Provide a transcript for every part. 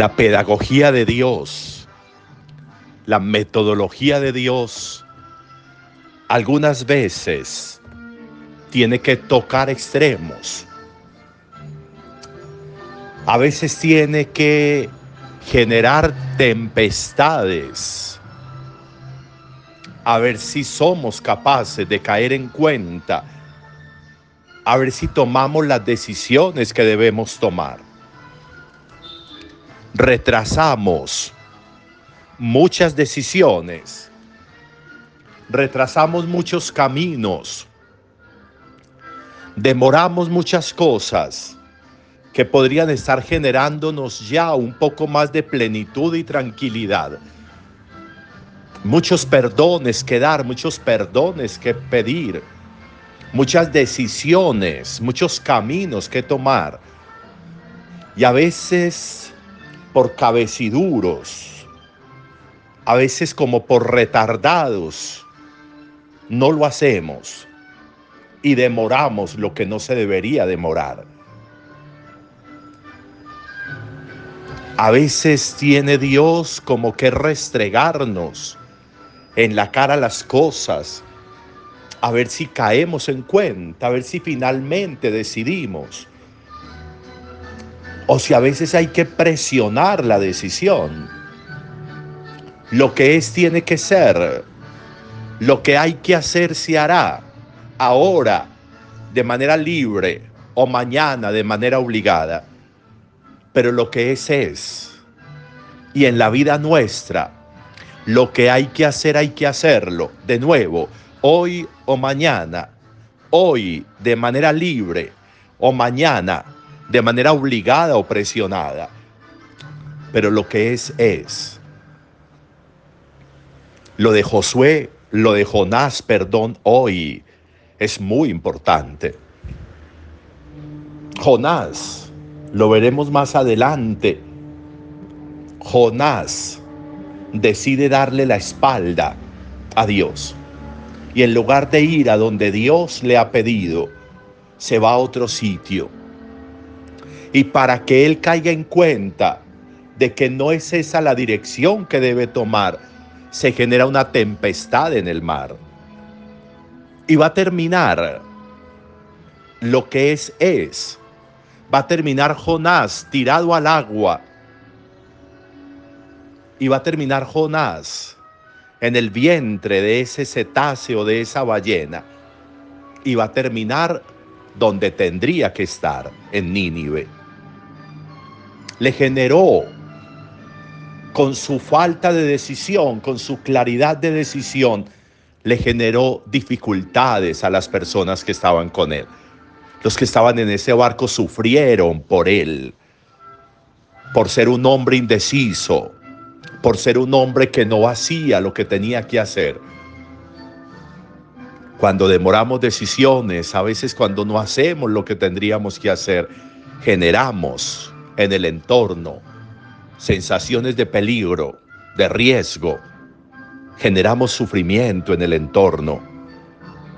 La pedagogía de Dios, la metodología de Dios, algunas veces tiene que tocar extremos. A veces tiene que generar tempestades. A ver si somos capaces de caer en cuenta. A ver si tomamos las decisiones que debemos tomar retrasamos muchas decisiones, retrasamos muchos caminos, demoramos muchas cosas que podrían estar generándonos ya un poco más de plenitud y tranquilidad. Muchos perdones que dar, muchos perdones que pedir, muchas decisiones, muchos caminos que tomar. Y a veces por cabeciduros, a veces como por retardados, no lo hacemos y demoramos lo que no se debería demorar. A veces tiene Dios como que restregarnos en la cara las cosas, a ver si caemos en cuenta, a ver si finalmente decidimos o si a veces hay que presionar la decisión. Lo que es tiene que ser. Lo que hay que hacer se hará ahora de manera libre o mañana de manera obligada. Pero lo que es es. Y en la vida nuestra, lo que hay que hacer hay que hacerlo de nuevo, hoy o mañana. Hoy de manera libre o mañana de manera obligada o presionada. Pero lo que es es. Lo de Josué, lo de Jonás, perdón, hoy es muy importante. Jonás, lo veremos más adelante. Jonás decide darle la espalda a Dios. Y en lugar de ir a donde Dios le ha pedido, se va a otro sitio y para que él caiga en cuenta de que no es esa la dirección que debe tomar, se genera una tempestad en el mar. Y va a terminar lo que es es. Va a terminar Jonás tirado al agua. Y va a terminar Jonás en el vientre de ese cetáceo, de esa ballena. Y va a terminar donde tendría que estar, en Nínive le generó con su falta de decisión, con su claridad de decisión, le generó dificultades a las personas que estaban con él. Los que estaban en ese barco sufrieron por él, por ser un hombre indeciso, por ser un hombre que no hacía lo que tenía que hacer. Cuando demoramos decisiones, a veces cuando no hacemos lo que tendríamos que hacer, generamos en el entorno, sensaciones de peligro, de riesgo. Generamos sufrimiento en el entorno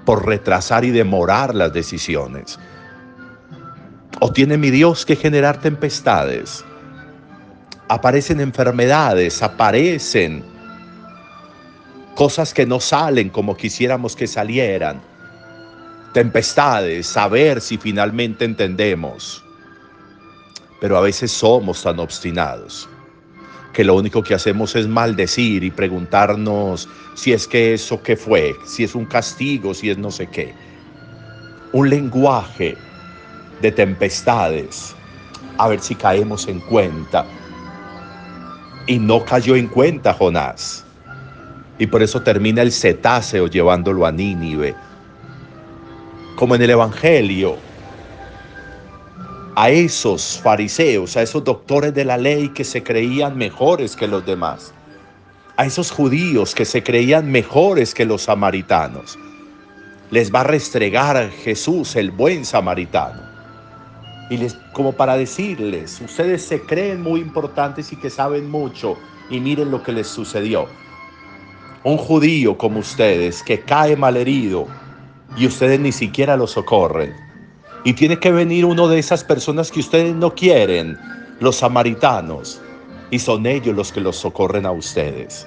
por retrasar y demorar las decisiones. ¿O tiene mi Dios que generar tempestades? Aparecen enfermedades, aparecen cosas que no salen como quisiéramos que salieran. Tempestades, saber si finalmente entendemos pero a veces somos tan obstinados que lo único que hacemos es maldecir y preguntarnos si es que eso que fue, si es un castigo, si es no sé qué. Un lenguaje de tempestades, a ver si caemos en cuenta. Y no cayó en cuenta Jonás. Y por eso termina el cetáceo llevándolo a Nínive. Como en el Evangelio, a esos fariseos, a esos doctores de la ley que se creían mejores que los demás, a esos judíos que se creían mejores que los samaritanos. Les va a restregar Jesús, el buen samaritano. Y les, como para decirles, ustedes se creen muy importantes y que saben mucho, y miren lo que les sucedió. Un judío como ustedes que cae malherido y ustedes ni siquiera lo socorren y tiene que venir uno de esas personas que ustedes no quieren, los samaritanos, y son ellos los que los socorren a ustedes.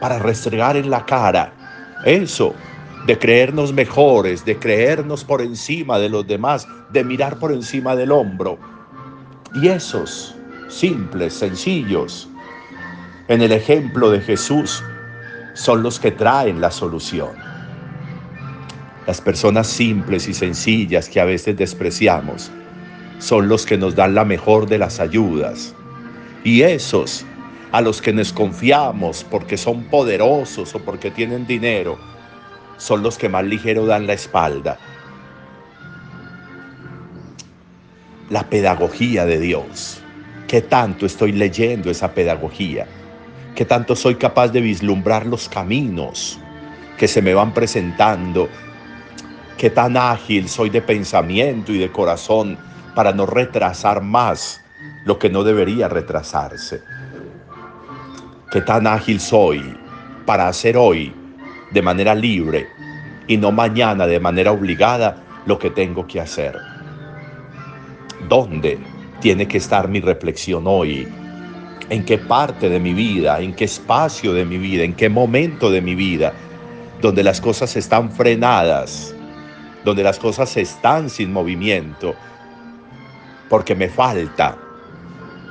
Para restregar en la cara eso, de creernos mejores, de creernos por encima de los demás, de mirar por encima del hombro. Y esos simples, sencillos, en el ejemplo de Jesús, son los que traen la solución. Las personas simples y sencillas que a veces despreciamos son los que nos dan la mejor de las ayudas. Y esos a los que nos confiamos porque son poderosos o porque tienen dinero, son los que más ligero dan la espalda. La pedagogía de Dios. ¿Qué tanto estoy leyendo esa pedagogía? ¿Qué tanto soy capaz de vislumbrar los caminos que se me van presentando? ¿Qué tan ágil soy de pensamiento y de corazón para no retrasar más lo que no debería retrasarse? ¿Qué tan ágil soy para hacer hoy de manera libre y no mañana de manera obligada lo que tengo que hacer. ¿Dónde tiene que estar mi reflexión hoy? ¿En qué parte de mi vida? ¿En qué espacio de mi vida? ¿En qué momento de mi vida? Donde las cosas están frenadas, donde las cosas están sin movimiento, porque me falta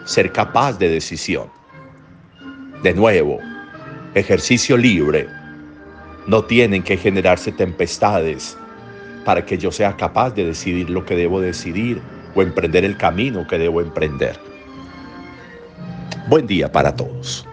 ser capaz de decisión. De nuevo, ejercicio libre no tienen que generarse tempestades para que yo sea capaz de decidir lo que debo decidir o emprender el camino que debo emprender. Buen día para todos.